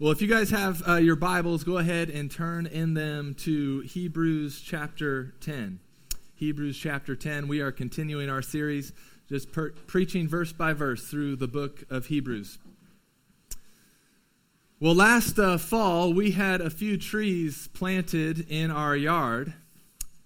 Well, if you guys have uh, your Bibles, go ahead and turn in them to Hebrews chapter 10. Hebrews chapter 10. We are continuing our series, just per- preaching verse by verse through the book of Hebrews. Well, last uh, fall, we had a few trees planted in our yard.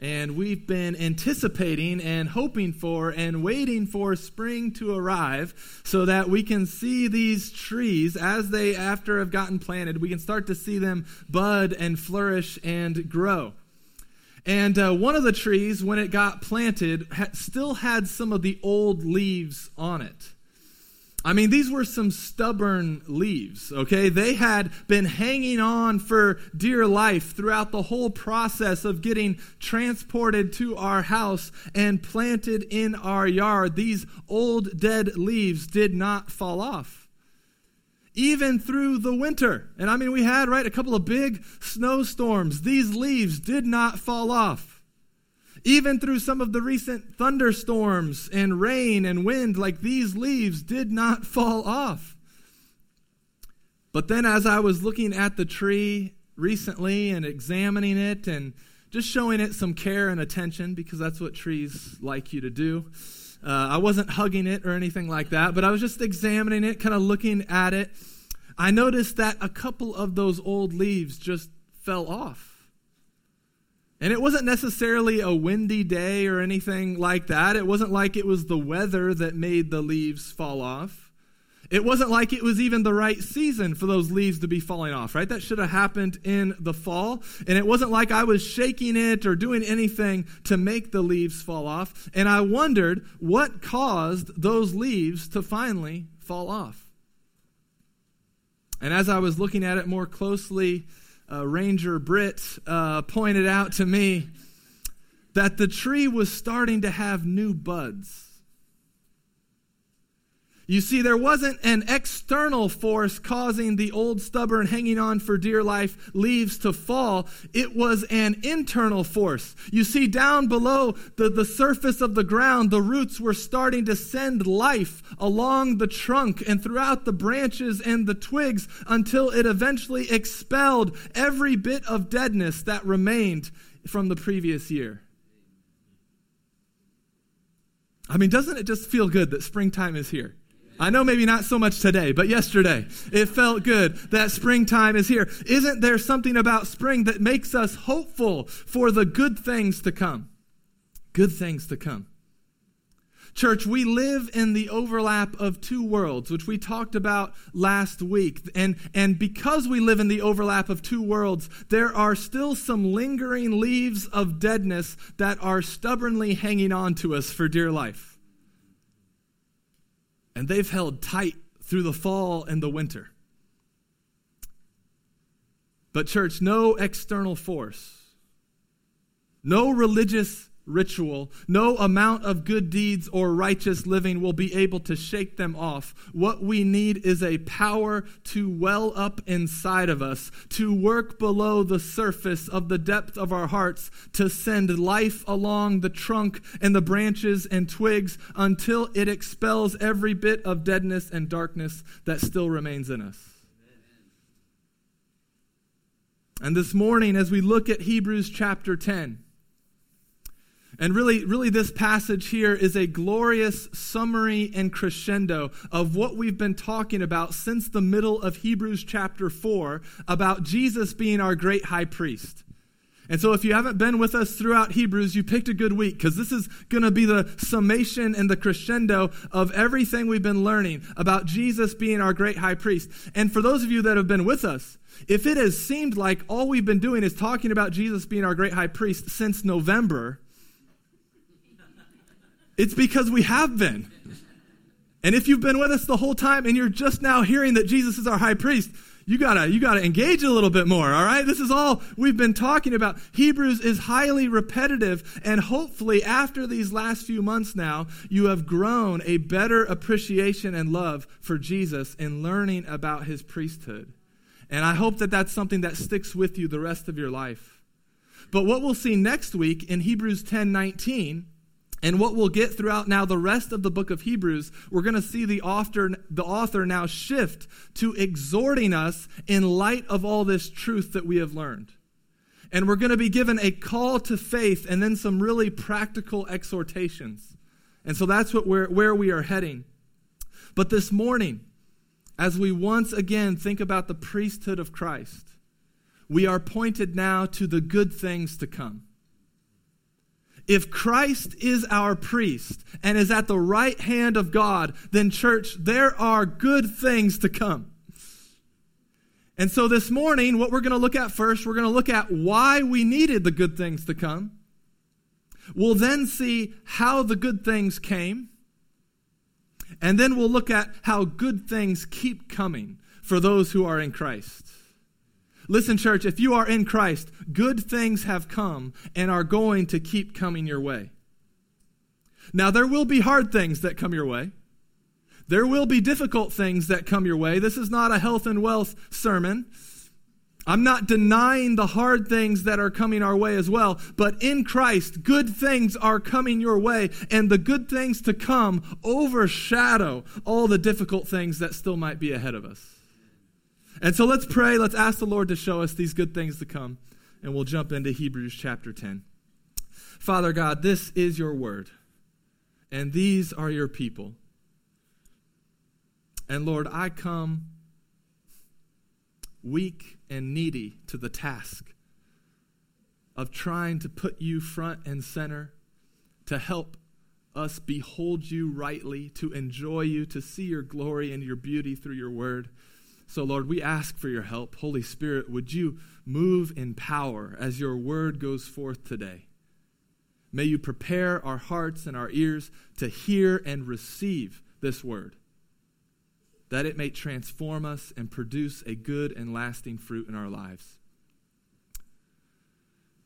And we've been anticipating and hoping for and waiting for spring to arrive so that we can see these trees as they, after have gotten planted, we can start to see them bud and flourish and grow. And uh, one of the trees, when it got planted, ha- still had some of the old leaves on it. I mean, these were some stubborn leaves, okay? They had been hanging on for dear life throughout the whole process of getting transported to our house and planted in our yard. These old dead leaves did not fall off. Even through the winter. And I mean, we had, right, a couple of big snowstorms. These leaves did not fall off. Even through some of the recent thunderstorms and rain and wind, like these leaves did not fall off. But then, as I was looking at the tree recently and examining it and just showing it some care and attention, because that's what trees like you to do, uh, I wasn't hugging it or anything like that, but I was just examining it, kind of looking at it. I noticed that a couple of those old leaves just fell off. And it wasn't necessarily a windy day or anything like that. It wasn't like it was the weather that made the leaves fall off. It wasn't like it was even the right season for those leaves to be falling off, right? That should have happened in the fall. And it wasn't like I was shaking it or doing anything to make the leaves fall off. And I wondered what caused those leaves to finally fall off. And as I was looking at it more closely, uh, Ranger Britt uh, pointed out to me that the tree was starting to have new buds. You see, there wasn't an external force causing the old, stubborn, hanging on for dear life leaves to fall. It was an internal force. You see, down below the, the surface of the ground, the roots were starting to send life along the trunk and throughout the branches and the twigs until it eventually expelled every bit of deadness that remained from the previous year. I mean, doesn't it just feel good that springtime is here? I know maybe not so much today, but yesterday it felt good that springtime is here. Isn't there something about spring that makes us hopeful for the good things to come? Good things to come. Church, we live in the overlap of two worlds, which we talked about last week. And, and because we live in the overlap of two worlds, there are still some lingering leaves of deadness that are stubbornly hanging on to us for dear life and they've held tight through the fall and the winter. But, church, no external force, no religious ritual, no amount of good deeds or righteous living will be able to shake them off. What we need is a power to well up inside of us, to work below the surface of the depth of our hearts, to send life along the trunk and the branches and twigs until it expels every bit of deadness and darkness that still remains in us. And this morning, as we look at Hebrews chapter 10, and really, really, this passage here is a glorious summary and crescendo of what we've been talking about since the middle of Hebrews chapter 4 about Jesus being our great high priest. And so, if you haven't been with us throughout Hebrews, you picked a good week because this is going to be the summation and the crescendo of everything we've been learning about Jesus being our great high priest. And for those of you that have been with us, if it has seemed like all we've been doing is talking about Jesus being our great high priest since November, it's because we have been. And if you've been with us the whole time and you're just now hearing that Jesus is our high priest, you gotta you gotta engage a little bit more all right? This is all we've been talking about. Hebrews is highly repetitive and hopefully after these last few months now you have grown a better appreciation and love for jesus in learning about his priesthood. And i hope that that's something that sticks with you the rest of your life. But what we'll see next week in hebrews 10 19 And what we'll get throughout now the rest of the book of Hebrews, we're going to see the author, the author now shift to exhorting us in light of all this truth that we have learned. And we're going to be given a call to faith and then some really practical exhortations. And so that's what we're, where we are heading. But this morning, as we once again think about the priesthood of Christ, we are pointed now to the good things to come. If Christ is our priest and is at the right hand of God, then, church, there are good things to come. And so this morning, what we're going to look at first, we're going to look at why we needed the good things to come. We'll then see how the good things came. And then we'll look at how good things keep coming for those who are in Christ. Listen, church, if you are in Christ, good things have come and are going to keep coming your way. Now, there will be hard things that come your way. There will be difficult things that come your way. This is not a health and wealth sermon. I'm not denying the hard things that are coming our way as well, but in Christ, good things are coming your way, and the good things to come overshadow all the difficult things that still might be ahead of us. And so let's pray. Let's ask the Lord to show us these good things to come. And we'll jump into Hebrews chapter 10. Father God, this is your word, and these are your people. And Lord, I come weak and needy to the task of trying to put you front and center, to help us behold you rightly, to enjoy you, to see your glory and your beauty through your word. So, Lord, we ask for your help. Holy Spirit, would you move in power as your word goes forth today? May you prepare our hearts and our ears to hear and receive this word, that it may transform us and produce a good and lasting fruit in our lives.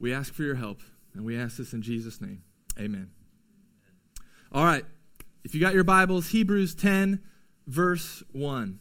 We ask for your help, and we ask this in Jesus' name. Amen. All right. If you got your Bibles, Hebrews 10, verse 1.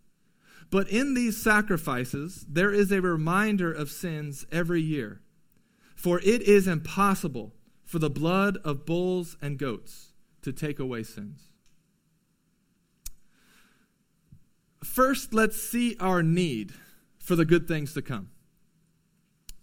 But in these sacrifices, there is a reminder of sins every year. For it is impossible for the blood of bulls and goats to take away sins. First, let's see our need for the good things to come.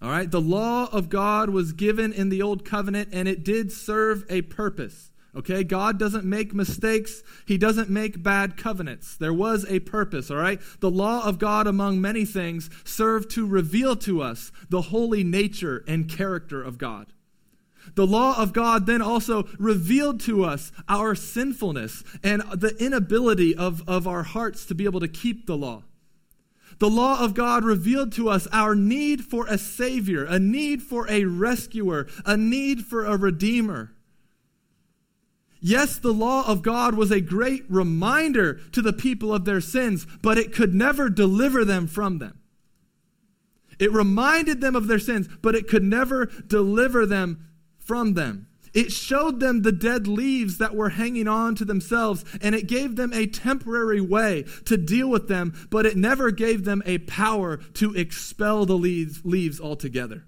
All right, the law of God was given in the old covenant and it did serve a purpose. Okay, God doesn't make mistakes. He doesn't make bad covenants. There was a purpose, all right? The law of God, among many things, served to reveal to us the holy nature and character of God. The law of God then also revealed to us our sinfulness and the inability of, of our hearts to be able to keep the law. The law of God revealed to us our need for a Savior, a need for a rescuer, a need for a Redeemer. Yes, the law of God was a great reminder to the people of their sins, but it could never deliver them from them. It reminded them of their sins, but it could never deliver them from them. It showed them the dead leaves that were hanging on to themselves, and it gave them a temporary way to deal with them, but it never gave them a power to expel the leaves, leaves altogether.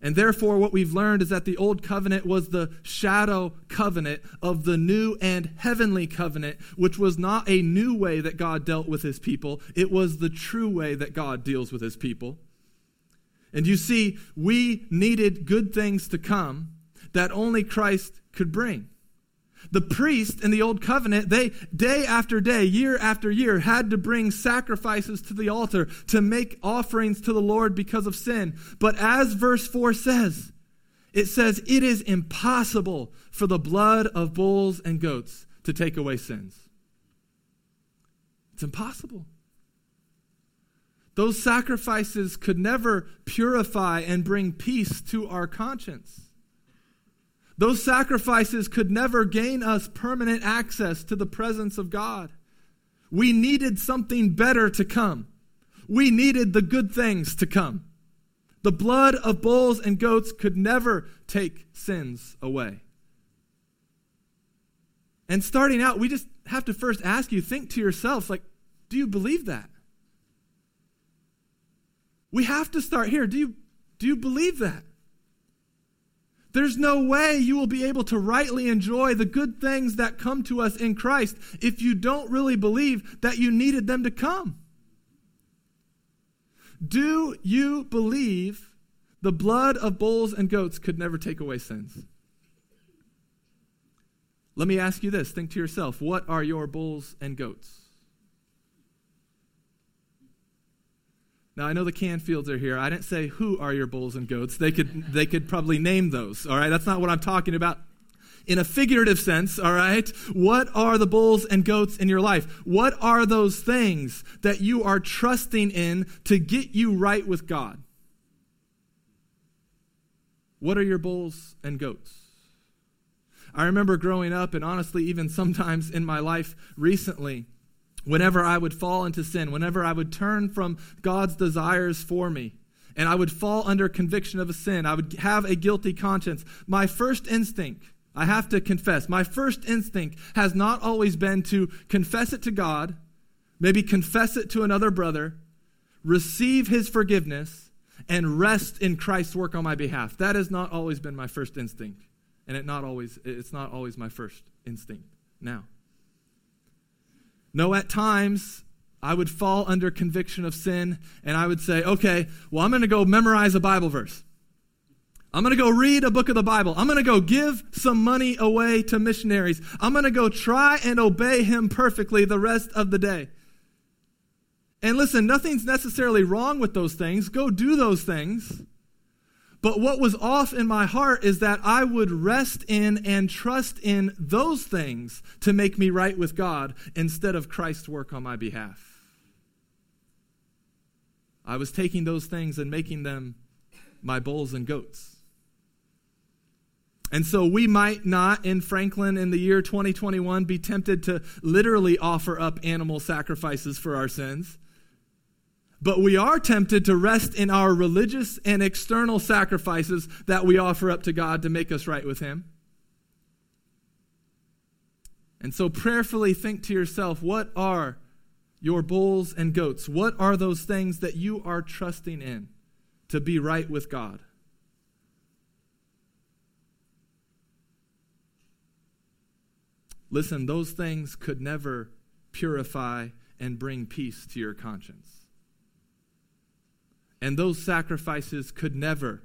And therefore, what we've learned is that the old covenant was the shadow covenant of the new and heavenly covenant, which was not a new way that God dealt with his people. It was the true way that God deals with his people. And you see, we needed good things to come that only Christ could bring. The priest in the old covenant, they day after day, year after year, had to bring sacrifices to the altar to make offerings to the Lord because of sin. But as verse 4 says, it says, It is impossible for the blood of bulls and goats to take away sins. It's impossible. Those sacrifices could never purify and bring peace to our conscience. Those sacrifices could never gain us permanent access to the presence of God. We needed something better to come. We needed the good things to come. The blood of bulls and goats could never take sins away. And starting out, we just have to first ask you, think to yourself, like, do you believe that? We have to start here. Do you, do you believe that? There's no way you will be able to rightly enjoy the good things that come to us in Christ if you don't really believe that you needed them to come. Do you believe the blood of bulls and goats could never take away sins? Let me ask you this think to yourself what are your bulls and goats? Now I know the Canfields are here. I didn't say who are your bulls and goats. They could they could probably name those. All right, that's not what I'm talking about. In a figurative sense, all right, what are the bulls and goats in your life? What are those things that you are trusting in to get you right with God? What are your bulls and goats? I remember growing up, and honestly, even sometimes in my life recently, whenever I would fall into sin, whenever I would turn from God's desires for me, and I would fall under conviction of a sin, I would have a guilty conscience, my first instinct, I have to confess, my first instinct has not always been to confess it to God, maybe confess it to another brother, receive his forgiveness, and rest in Christ's work on my behalf. That has not always been my first instinct. And it not always, it's not always my first instinct now. No, at times I would fall under conviction of sin and I would say, okay, well, I'm going to go memorize a Bible verse. I'm going to go read a book of the Bible. I'm going to go give some money away to missionaries. I'm going to go try and obey him perfectly the rest of the day. And listen, nothing's necessarily wrong with those things. Go do those things. But what was off in my heart is that I would rest in and trust in those things to make me right with God instead of Christ's work on my behalf. I was taking those things and making them my bulls and goats. And so we might not in Franklin in the year 2021 be tempted to literally offer up animal sacrifices for our sins. But we are tempted to rest in our religious and external sacrifices that we offer up to God to make us right with Him. And so, prayerfully think to yourself what are your bulls and goats? What are those things that you are trusting in to be right with God? Listen, those things could never purify and bring peace to your conscience. And those sacrifices could never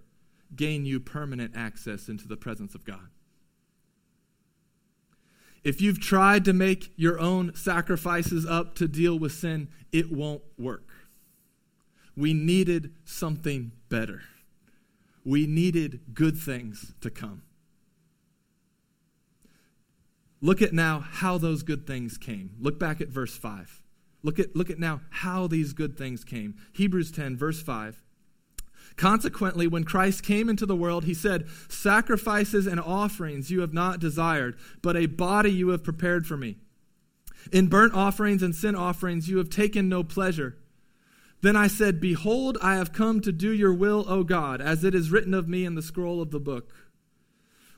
gain you permanent access into the presence of God. If you've tried to make your own sacrifices up to deal with sin, it won't work. We needed something better. We needed good things to come. Look at now how those good things came. Look back at verse 5. Look at, look at now how these good things came. Hebrews 10, verse 5. Consequently, when Christ came into the world, he said, Sacrifices and offerings you have not desired, but a body you have prepared for me. In burnt offerings and sin offerings you have taken no pleasure. Then I said, Behold, I have come to do your will, O God, as it is written of me in the scroll of the book.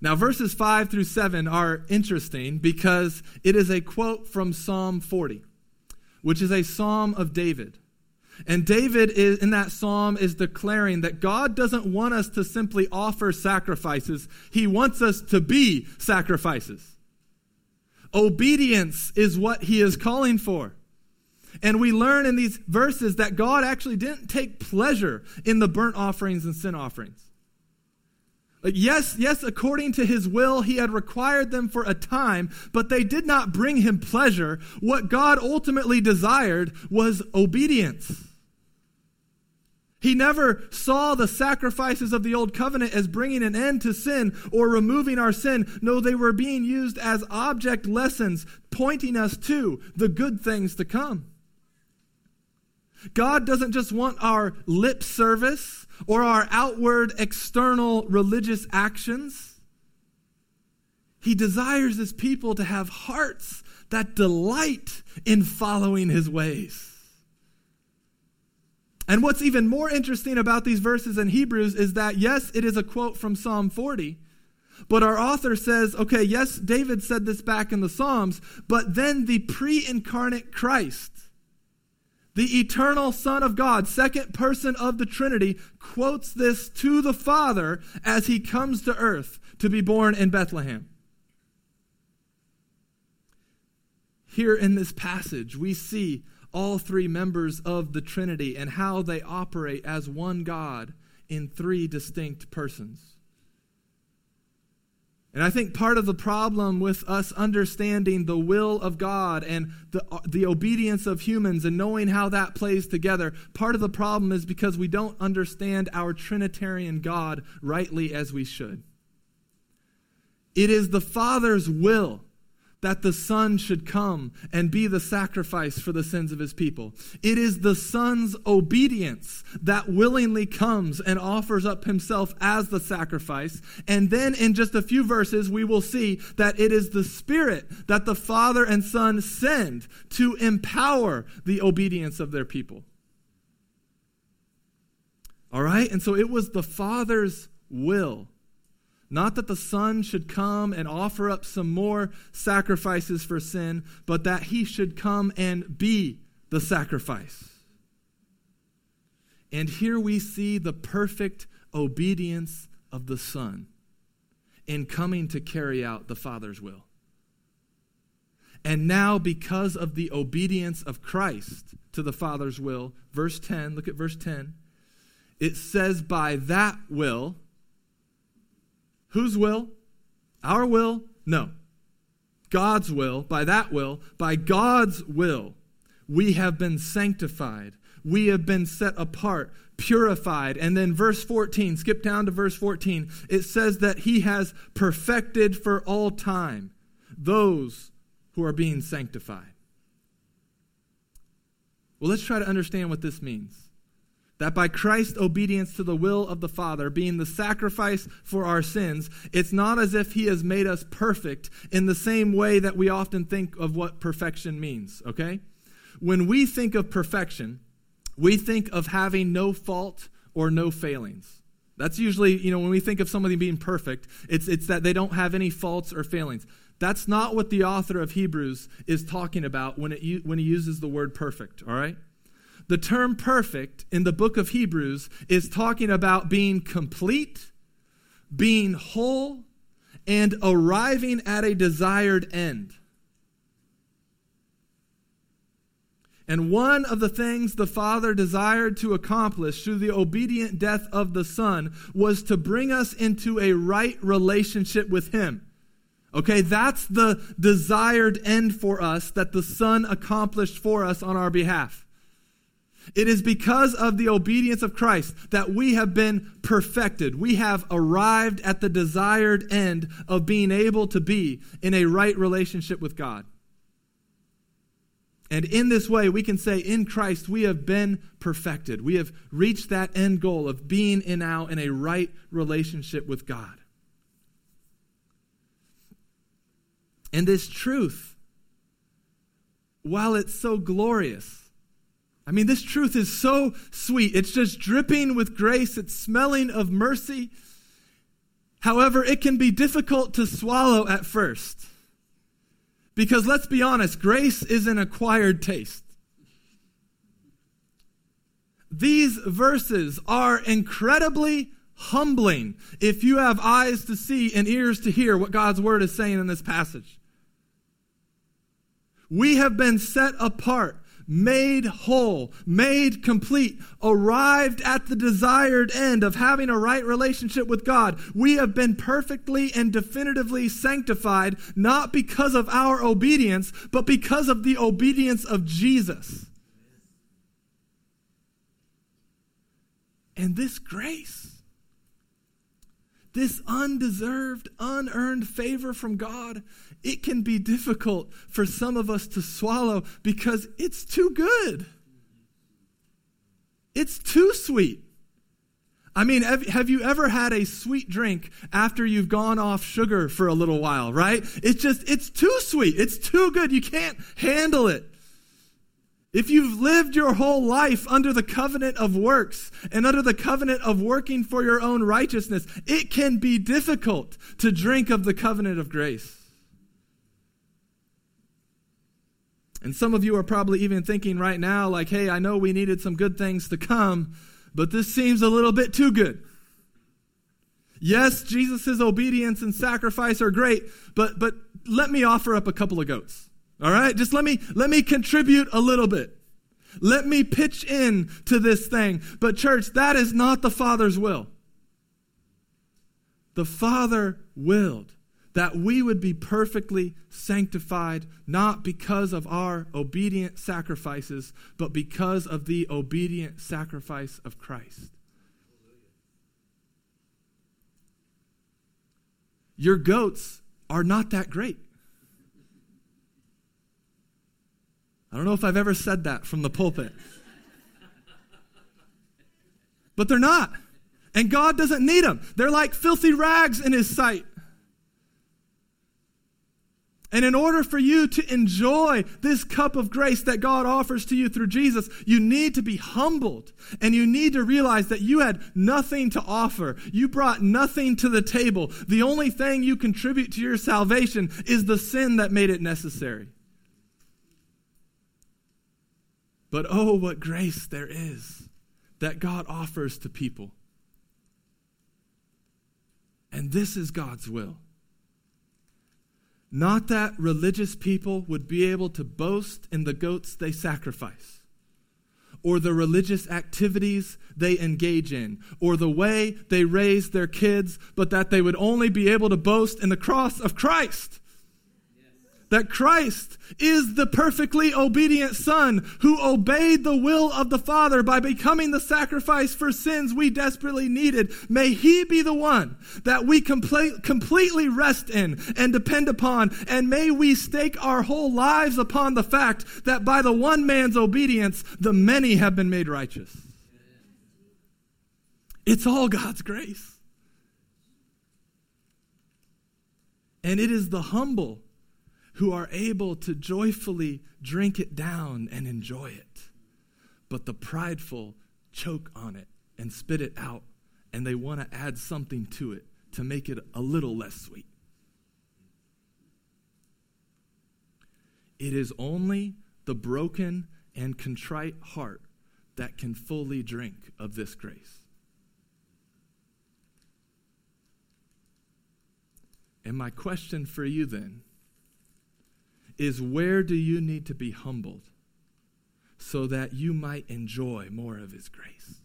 Now, verses 5 through 7 are interesting because it is a quote from Psalm 40, which is a psalm of David. And David is, in that psalm is declaring that God doesn't want us to simply offer sacrifices, He wants us to be sacrifices. Obedience is what He is calling for. And we learn in these verses that God actually didn't take pleasure in the burnt offerings and sin offerings. Yes, yes, according to his will, he had required them for a time, but they did not bring him pleasure. What God ultimately desired was obedience. He never saw the sacrifices of the old covenant as bringing an end to sin or removing our sin. No, they were being used as object lessons, pointing us to the good things to come. God doesn't just want our lip service or our outward external religious actions. He desires his people to have hearts that delight in following his ways. And what's even more interesting about these verses in Hebrews is that, yes, it is a quote from Psalm 40, but our author says, okay, yes, David said this back in the Psalms, but then the pre incarnate Christ, the eternal Son of God, second person of the Trinity, quotes this to the Father as he comes to earth to be born in Bethlehem. Here in this passage, we see all three members of the Trinity and how they operate as one God in three distinct persons. And I think part of the problem with us understanding the will of God and the, the obedience of humans and knowing how that plays together, part of the problem is because we don't understand our Trinitarian God rightly as we should. It is the Father's will that the Son should come and be the sacrifice for the sins of his people. It is the Son's obedience that willingly comes and offers up himself as the sacrifice. And then in just a few verses, we will see that it is the Spirit that the Father and Son send to empower the obedience of their people. All right? And so it was the Father's will not that the Son should come and offer up some more sacrifices for sin, but that he should come and be the sacrifice. And here we see the perfect obedience of the Son in coming to carry out the Father's will. And now, because of the obedience of Christ to the Father's will, verse 10, look at verse 10, it says, By that will, Whose will? Our will? No. God's will. By that will, by God's will, we have been sanctified. We have been set apart, purified. And then verse 14, skip down to verse 14. It says that he has perfected for all time those who are being sanctified. Well, let's try to understand what this means that by Christ's obedience to the will of the Father, being the sacrifice for our sins, it's not as if He has made us perfect in the same way that we often think of what perfection means, okay? When we think of perfection, we think of having no fault or no failings. That's usually, you know, when we think of somebody being perfect, it's, it's that they don't have any faults or failings. That's not what the author of Hebrews is talking about when, it, when he uses the word perfect, all right? The term perfect in the book of Hebrews is talking about being complete, being whole, and arriving at a desired end. And one of the things the Father desired to accomplish through the obedient death of the Son was to bring us into a right relationship with Him. Okay, that's the desired end for us that the Son accomplished for us on our behalf. It is because of the obedience of Christ that we have been perfected. We have arrived at the desired end of being able to be in a right relationship with God. And in this way, we can say in Christ we have been perfected. We have reached that end goal of being in now in a right relationship with God. And this truth, while it's so glorious, I mean, this truth is so sweet. It's just dripping with grace, it's smelling of mercy. However, it can be difficult to swallow at first. Because let's be honest, grace is an acquired taste. These verses are incredibly humbling if you have eyes to see and ears to hear what God's word is saying in this passage. We have been set apart made whole, made complete, arrived at the desired end of having a right relationship with God. We have been perfectly and definitively sanctified, not because of our obedience, but because of the obedience of Jesus. And this grace, this undeserved, unearned favor from God, it can be difficult for some of us to swallow because it's too good. It's too sweet. I mean, have, have, you ever had a sweet drink after you've gone off sugar for a little while, right? It's just, it's too sweet. It's too good. You can't handle it. If you've lived your whole life under the covenant of works and under the covenant of working for your own righteousness, it can be difficult to drink of the covenant of grace. And some of you are probably even thinking right now, like, hey, I know we needed some good things to come, but this seems a little bit too good. Yes, Jesus' obedience and sacrifice are great, but, but let me offer up a couple of goats. All right? Just let me let me contribute a little bit. Let me pitch in to this thing. But church, that is not the Father's will. The Father willed that we would be perfectly sanctified, not because of our obedient sacrifices, but because of the obedient sacrifice of Christ. Your goats are not that great. I don't know if I've ever said that from the pulpit. But they're not. And God doesn't need them. They're like filthy rags in His sight. And in order for you to enjoy this cup of grace that God offers to you through Jesus, you need to be humbled and you need to realize that you had nothing to offer. You brought nothing to the table. The only thing you contribute to your salvation is the sin that made it necessary. But oh, what grace there is that God offers to people. And this is God's will. Not that religious people would be able to boast in the goats they sacrifice, or the religious activities they engage in, or the way they raise their kids, but that they would only be able to boast in the cross of Christ that Christ is the perfectly obedient Son who obeyed the will of the Father by becoming the sacrifice for sins we desperately needed. May He be the one that we complete, completely rest in and depend upon. And may we stake our whole lives upon the fact that by the one man's obedience, the many have been made righteous. It's all God's grace. And it is the humble who are able to joyfully drink it down and enjoy it. But the prideful choke on it and spit it out, and they want to add something to it to make it a little less sweet. It is only the broken and contrite heart that can fully drink of this grace. And my question for you then is where do you need to be humbled so that you might enjoy more of His grace?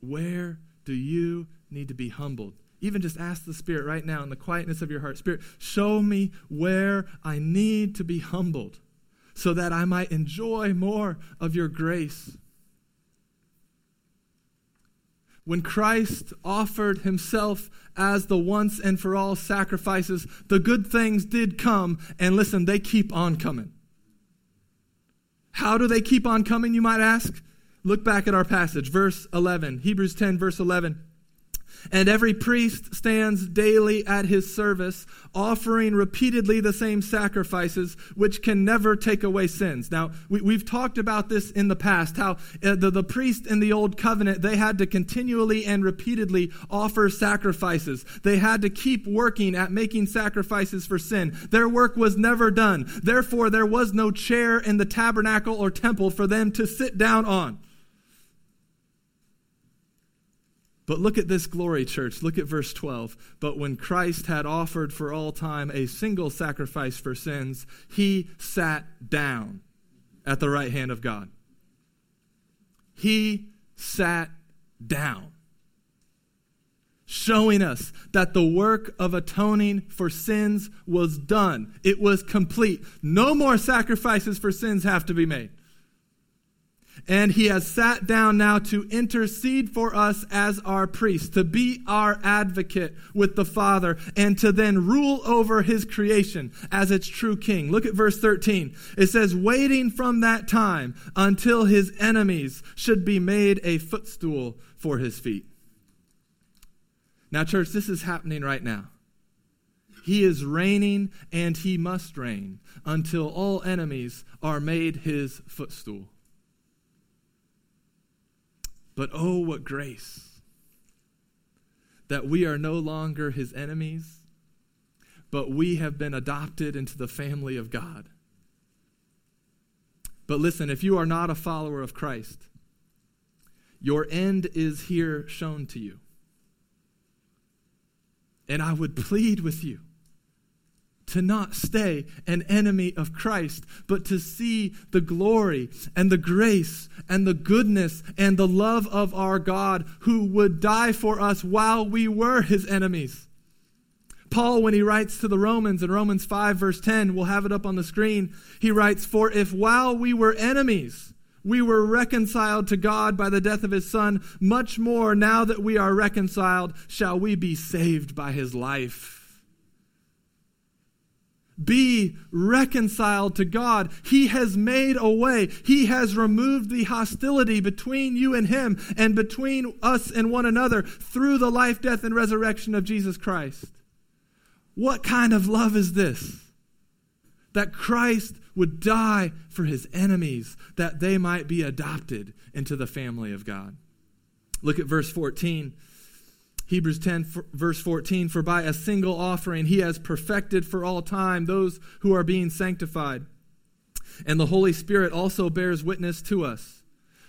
Where do you need to be humbled? Even just ask the Spirit right now in the quietness of your heart Spirit, show me where I need to be humbled so that I might enjoy more of your grace. When Christ offered himself as the once and for all sacrifices, the good things did come, and listen, they keep on coming. How do they keep on coming, you might ask? Look back at our passage, verse 11, Hebrews 10, verse 11. And every priest stands daily at his service, offering repeatedly the same sacrifices, which can never take away sins. Now, we, have talked about this in the past, how uh, the, the priest in the old covenant, they had to continually and repeatedly offer sacrifices. They had to keep working at making sacrifices for sin. Their work was never done. Therefore, there was no chair in the tabernacle or temple for them to sit down on. But look at this glory, church. Look at verse 12. But when Christ had offered for all time a single sacrifice for sins, he sat down at the right hand of God. He sat down, showing us that the work of atoning for sins was done. It was complete. No more sacrifices for sins have to be made. And he has sat down now to intercede for us as our priest, to be our advocate with the Father, and to then rule over his creation as its true king. Look at verse 13. It says, waiting from that time until his enemies should be made a footstool for his feet. Now, church, this is happening right now. He is reigning and he must reign until all enemies are made his footstool. But oh, what grace that we are no longer his enemies, but we have been adopted into the family of God. But listen, if you are not a follower of Christ, your end is here shown to you. And I would plead with you to not stay an enemy of Christ, but to see the glory and the grace and the goodness and the love of our God who would die for us while we were his enemies. Paul, when he writes to the Romans in Romans 5, verse 10, we'll have it up on the screen, he writes, For if while we were enemies, we were reconciled to God by the death of his Son, much more now that we are reconciled, shall we be saved by his life. Be reconciled to God. He has made a way. He has removed the hostility between you and Him and between us and one another through the life, death, and resurrection of Jesus Christ. What kind of love is this? That Christ would die for His enemies, that they might be adopted into the family of God. Look at verse 14. Hebrews 10, verse 14 For by a single offering he has perfected for all time those who are being sanctified. And the Holy Spirit also bears witness to us.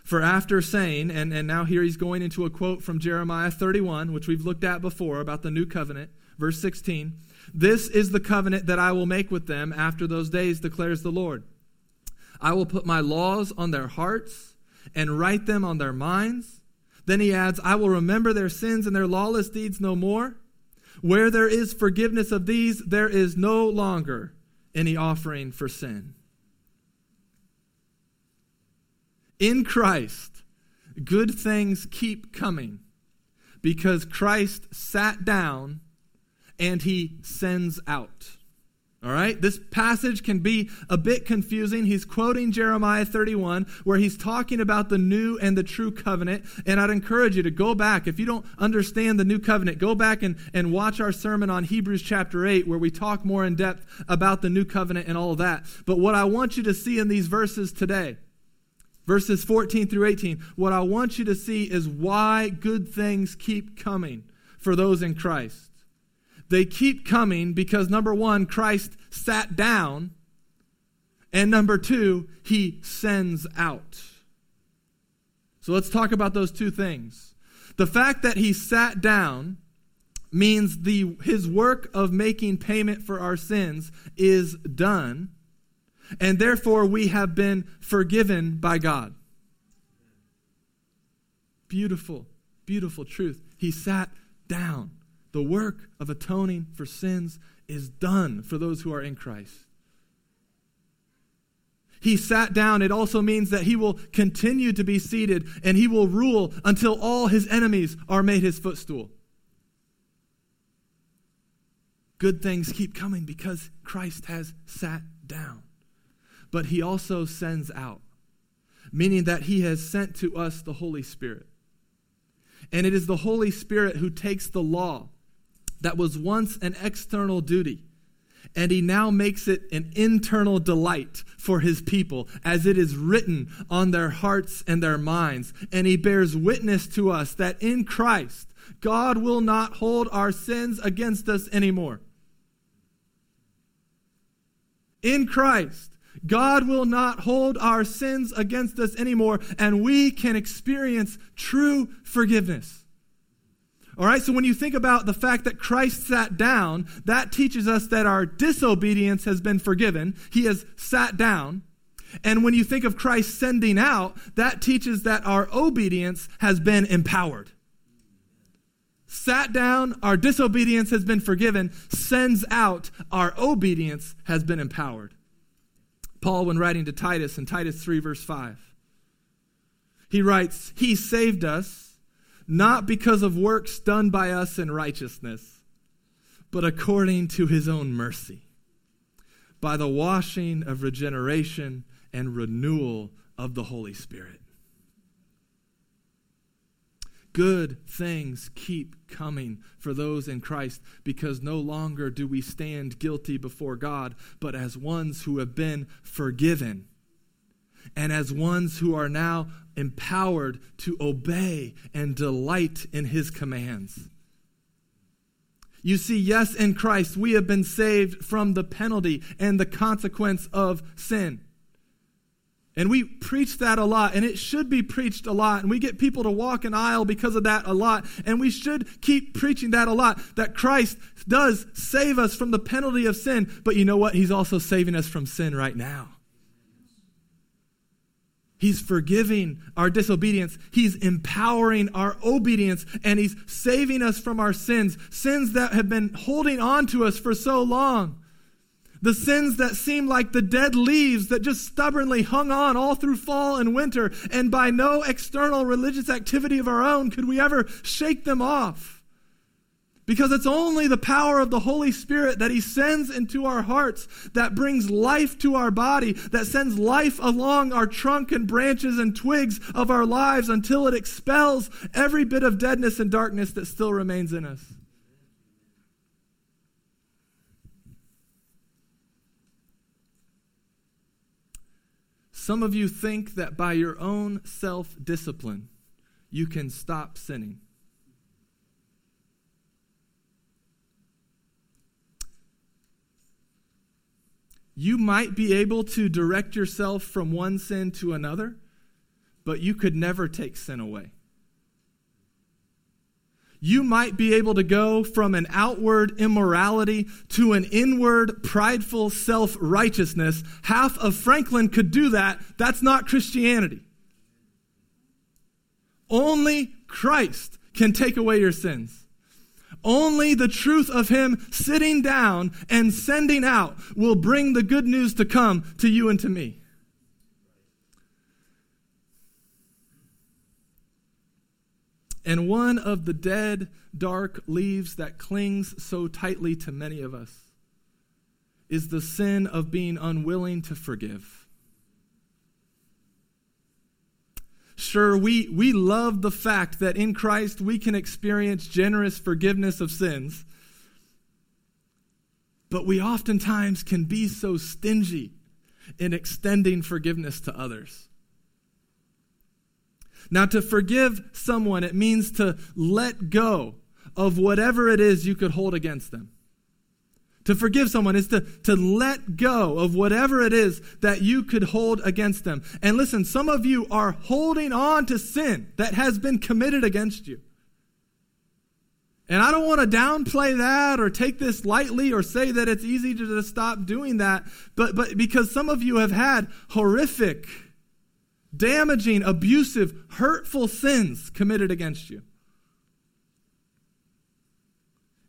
For after saying, and, and now here he's going into a quote from Jeremiah 31, which we've looked at before about the new covenant, verse 16 This is the covenant that I will make with them after those days, declares the Lord. I will put my laws on their hearts and write them on their minds then he adds, I will remember their sins and their lawless deeds no more. Where there is forgiveness of these, there is no longer any offering for sin. In Christ, good things keep coming because Christ sat down and he sends out. All right, this passage can be a bit confusing. He's quoting Jeremiah 31, where he's talking about the new and the true covenant. And I'd encourage you to go back. If you don't understand the new covenant, go back and, and watch our sermon on Hebrews chapter 8, where we talk more in depth about the new covenant and all of that. But what I want you to see in these verses today, verses 14 through 18, what I want you to see is why good things keep coming for those in Christ. They keep coming because number one, Christ sat down, and number two, he sends out. So let's talk about those two things. The fact that he sat down means the, his work of making payment for our sins is done, and therefore we have been forgiven by God. Beautiful, beautiful truth. He sat down. The work of atoning for sins is done for those who are in Christ. He sat down. It also means that he will continue to be seated and he will rule until all his enemies are made his footstool. Good things keep coming because Christ has sat down. But he also sends out, meaning that he has sent to us the Holy Spirit. And it is the Holy Spirit who takes the law that was once an external duty. And he now makes it an internal delight for his people, as it is written on their hearts and their minds. And he bears witness to us that in Christ, God will not hold our sins against us anymore. In Christ, God will not hold our sins against us anymore, and we can experience true forgiveness. All right, so when you think about the fact that Christ sat down, that teaches us that our disobedience has been forgiven. He has sat down. And when you think of Christ sending out, that teaches that our obedience has been empowered. Sat down, our disobedience has been forgiven, sends out, our obedience has been empowered. Paul, when writing to Titus in Titus 3, verse 5, he writes, He saved us not because of works done by us in righteousness, but according to his own mercy, by the washing of regeneration and renewal of the Holy Spirit. Good things keep coming for those in Christ because no longer do we stand guilty before God, but as ones who have been forgiven and as ones who are now empowered to obey and delight in his commands. You see, yes, in Christ, we have been saved from the penalty and the consequence of sin. And we preach that a lot, and it should be preached a lot. And we get people to walk an aisle because of that a lot. And we should keep preaching that a lot that Christ does save us from the penalty of sin. But you know what? He's also saving us from sin right now. He's forgiving our disobedience. He's empowering our obedience and he's saving us from our sins, sins that have been holding on to us for so long. The sins that seem like the dead leaves that just stubbornly hung on all through fall and winter, and by no external religious activity of our own could we ever shake them off. Because it's only the power of the Holy Spirit that He sends into our hearts that brings life to our body, that sends life along our trunk and branches and twigs of our lives until it expels every bit of deadness and darkness that still remains in us. Some of you think that by your own self discipline, you can stop sinning. You might be able to direct yourself from one sin to another, but you could never take sin away. You might be able to go from an outward immorality to an inward prideful self righteousness. Half of Franklin could do that. That's not Christianity. Only Christ can take away your sins. Only the truth of Him sitting down and sending out will bring the good news to come to you and to me. And one of the dead, dark leaves that clings so tightly to many of us is the sin of being unwilling to forgive. Sure, we, we love the fact that in Christ we can experience generous forgiveness of sins, but we oftentimes can be so stingy in extending forgiveness to others. Now, to forgive someone, it means to let go of whatever it is you could hold against them. To forgive someone is to, to let go of whatever it is that you could hold against them. And listen, some of you are holding on to sin that has been committed against you. And I don't want to downplay that or take this lightly or say that it's easy to just stop doing that, but, but because some of you have had horrific, damaging, abusive, hurtful sins committed against you.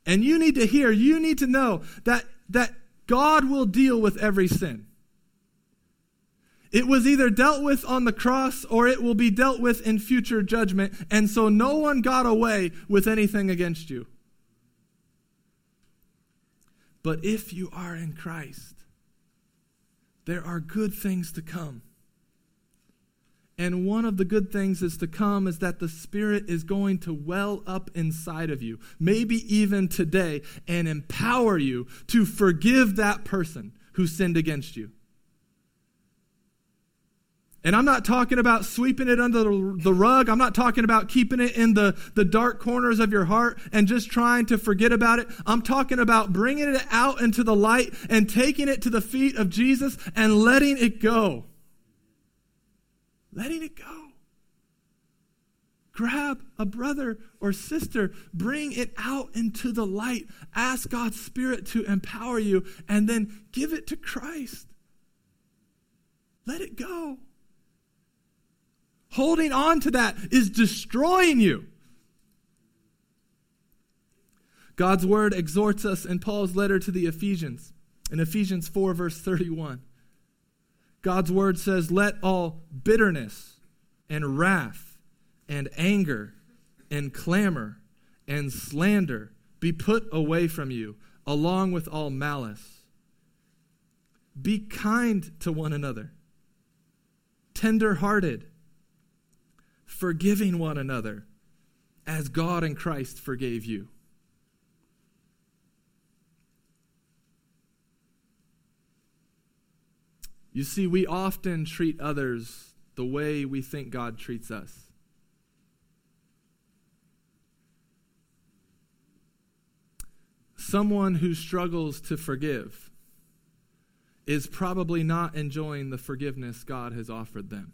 And you need to hear, you need to know that, that God will deal with every sin. It was either dealt with on the cross or it will be dealt with in future judgment. And so no one got away with anything against you. But if you are in Christ, there are good things to come. And one of the good things is to come is that the Spirit is going to well up inside of you, maybe even today, and empower you to forgive that person who sinned against you. And I'm not talking about sweeping it under the rug. I'm not talking about keeping it in the, the dark corners of your heart and just trying to forget about it. I'm talking about bringing it out into the light and taking it to the feet of Jesus and letting it go letting it go. Grab a brother or sister, bring it out into the light. Ask God's Spirit to empower you, and then give it to Christ. Let it go. Holding on to that is destroying you. God's word exhorts us in Paul's letter to the Ephesians, in Ephesians 4, verse 31. God's word says, Let all bitterness and wrath and anger and clamor and slander be put away from you, along with all malice. Be kind to one another, tender hearted, forgiving one another, as God and Christ forgave you. You see, we often treat others the way we think God treats us. Someone who struggles to forgive is probably not enjoying the forgiveness God has offered them.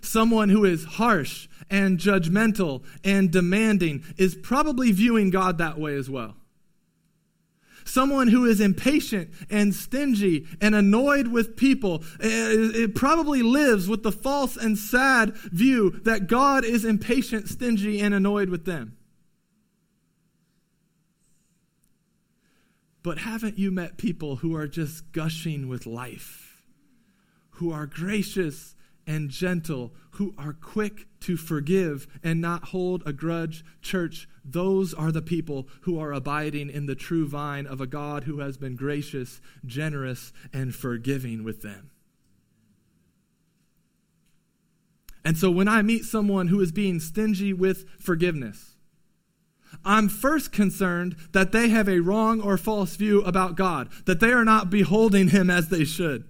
Someone who is harsh and judgmental and demanding is probably viewing God that way as well. Someone who is impatient and stingy and annoyed with people it probably lives with the false and sad view that God is impatient, stingy, and annoyed with them. But haven't you met people who are just gushing with life, who are gracious and gentle, who are quick to forgive and not hold a grudge. Church, those are the people who are abiding in the true vine of a God who has been gracious, generous, and forgiving with them. And so when I meet someone who is being stingy with forgiveness, I'm first concerned that they have a wrong or false view about God, that they are not beholding Him as they should.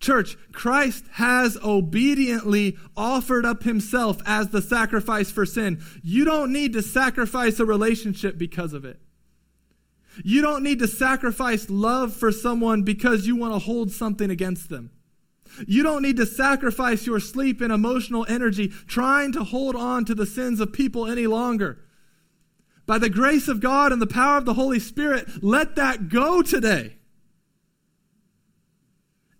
Church, Christ has obediently offered up himself as the sacrifice for sin. You don't need to sacrifice a relationship because of it. You don't need to sacrifice love for someone because you want to hold something against them. You don't need to sacrifice your sleep and emotional energy trying to hold on to the sins of people any longer. By the grace of God and the power of the Holy Spirit, let that go today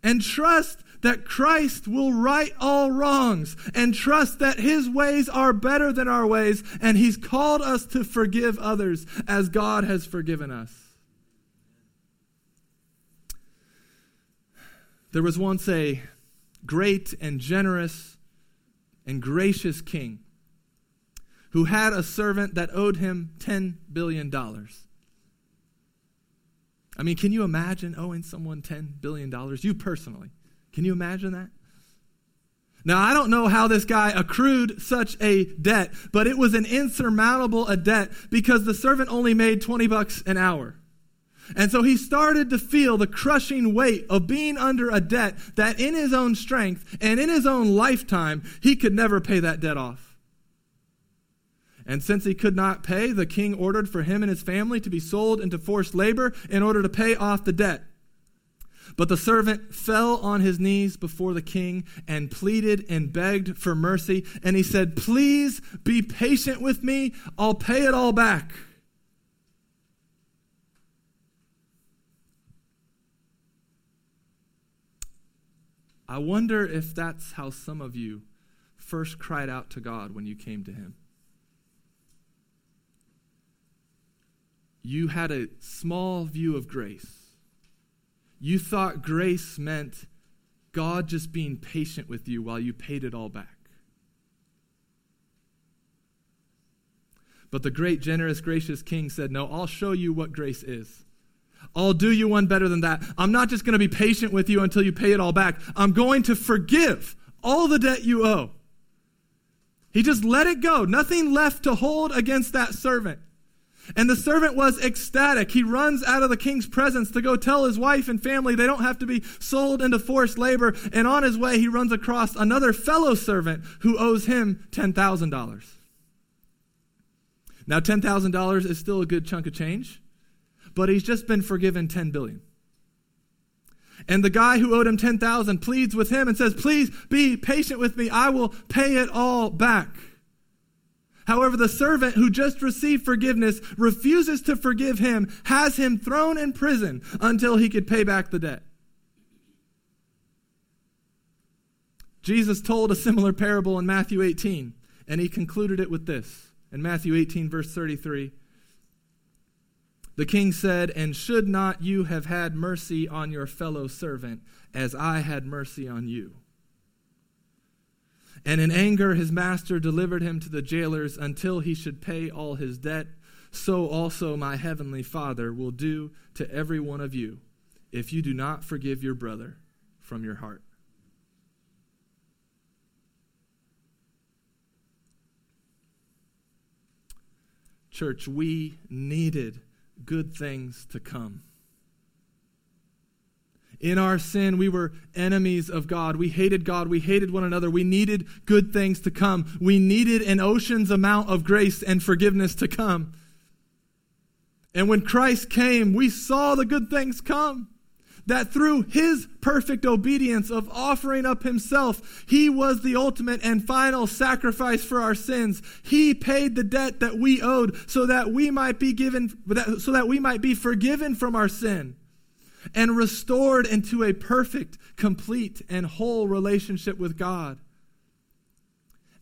and trust that Christ will right all wrongs and trust that his ways are better than our ways and he's called us to forgive others as God has forgiven us. There was once a great and generous and gracious king who had a servant that owed him $10 billion. I mean, can you imagine owing someone $10 billion? You personally. Can you imagine that? Now, I don't know how this guy accrued such a debt, but it was an insurmountable a debt because the servant only made 20 bucks an hour. And so he started to feel the crushing weight of being under a debt that in his own strength and in his own lifetime, he could never pay that debt off. And since he could not pay, the king ordered for him and his family to be sold into forced labor in order to pay off the debt. But the servant fell on his knees before the king and pleaded and begged for mercy. And he said, Please be patient with me. I'll pay it all back. I wonder if that's how some of you first cried out to God when you came to him. You had a small view of grace. You thought grace meant God just being patient with you while you paid it all back. But the great, generous, gracious king said, No, I'll show you what grace is. I'll do you one better than that. I'm not just going to be patient with you until you pay it all back. I'm going to forgive all the debt you owe. He just let it go. Nothing left to hold against that servant. And the servant was ecstatic. He runs out of the king's presence to go tell his wife and family they don't have to be sold into forced labor. And on his way, he runs across another fellow servant who owes him $10,000. Now, $10,000 is still a good chunk of change, but he's just been forgiven 10 billion. And the guy who owed him 10,000 pleads with him and says, Please be patient with me. I will pay it all back. However, the servant who just received forgiveness refuses to forgive him, has him thrown in prison until he could pay back the debt. Jesus told a similar parable in Matthew 18, and he concluded it with this. In Matthew 18, verse 33, the king said, And should not you have had mercy on your fellow servant, as I had mercy on you? And in anger, his master delivered him to the jailers until he should pay all his debt. So also my heavenly Father will do to every one of you if you do not forgive your brother from your heart. Church, we needed good things to come. In our sin, we were enemies of God. We hated God. We hated one another. We needed good things to come. We needed an ocean's amount of grace and forgiveness to come. And when Christ came, we saw the good things come. That through his perfect obedience of offering up himself, he was the ultimate and final sacrifice for our sins. He paid the debt that we owed so that we might be given, so that we might be forgiven from our sin and restored into a perfect, complete, and whole relationship with God.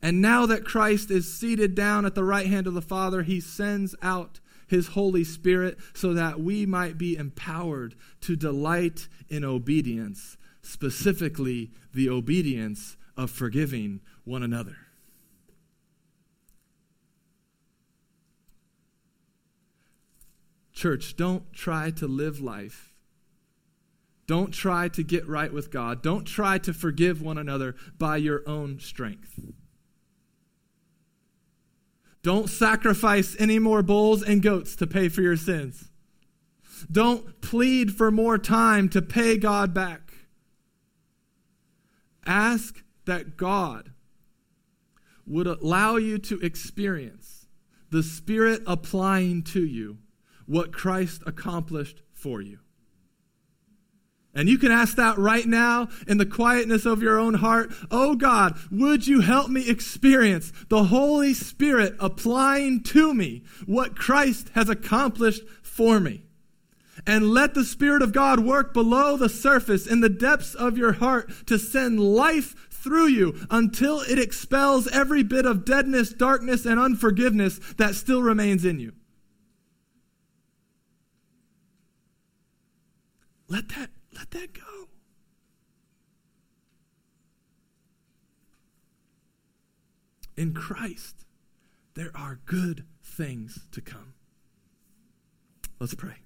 And now that Christ is seated down at the right hand of the Father, he sends out his Holy Spirit so that we might be empowered to delight in obedience, specifically the obedience of forgiving one another. Church, don't try to live life don't try to get right with God. Don't try to forgive one another by your own strength. Don't sacrifice any more bulls and goats to pay for your sins. Don't plead for more time to pay God back. Ask that God would allow you to experience the Spirit applying to you what Christ accomplished for you. And you can ask that right now in the quietness of your own heart. Oh God, would you help me experience the Holy Spirit applying to me what Christ has accomplished for me? And let the Spirit of God work below the surface in the depths of your heart to send life through you until it expels every bit of deadness, darkness, and unforgiveness that still remains in you. Let that let that go. In Christ, there are good things to come. Let's pray.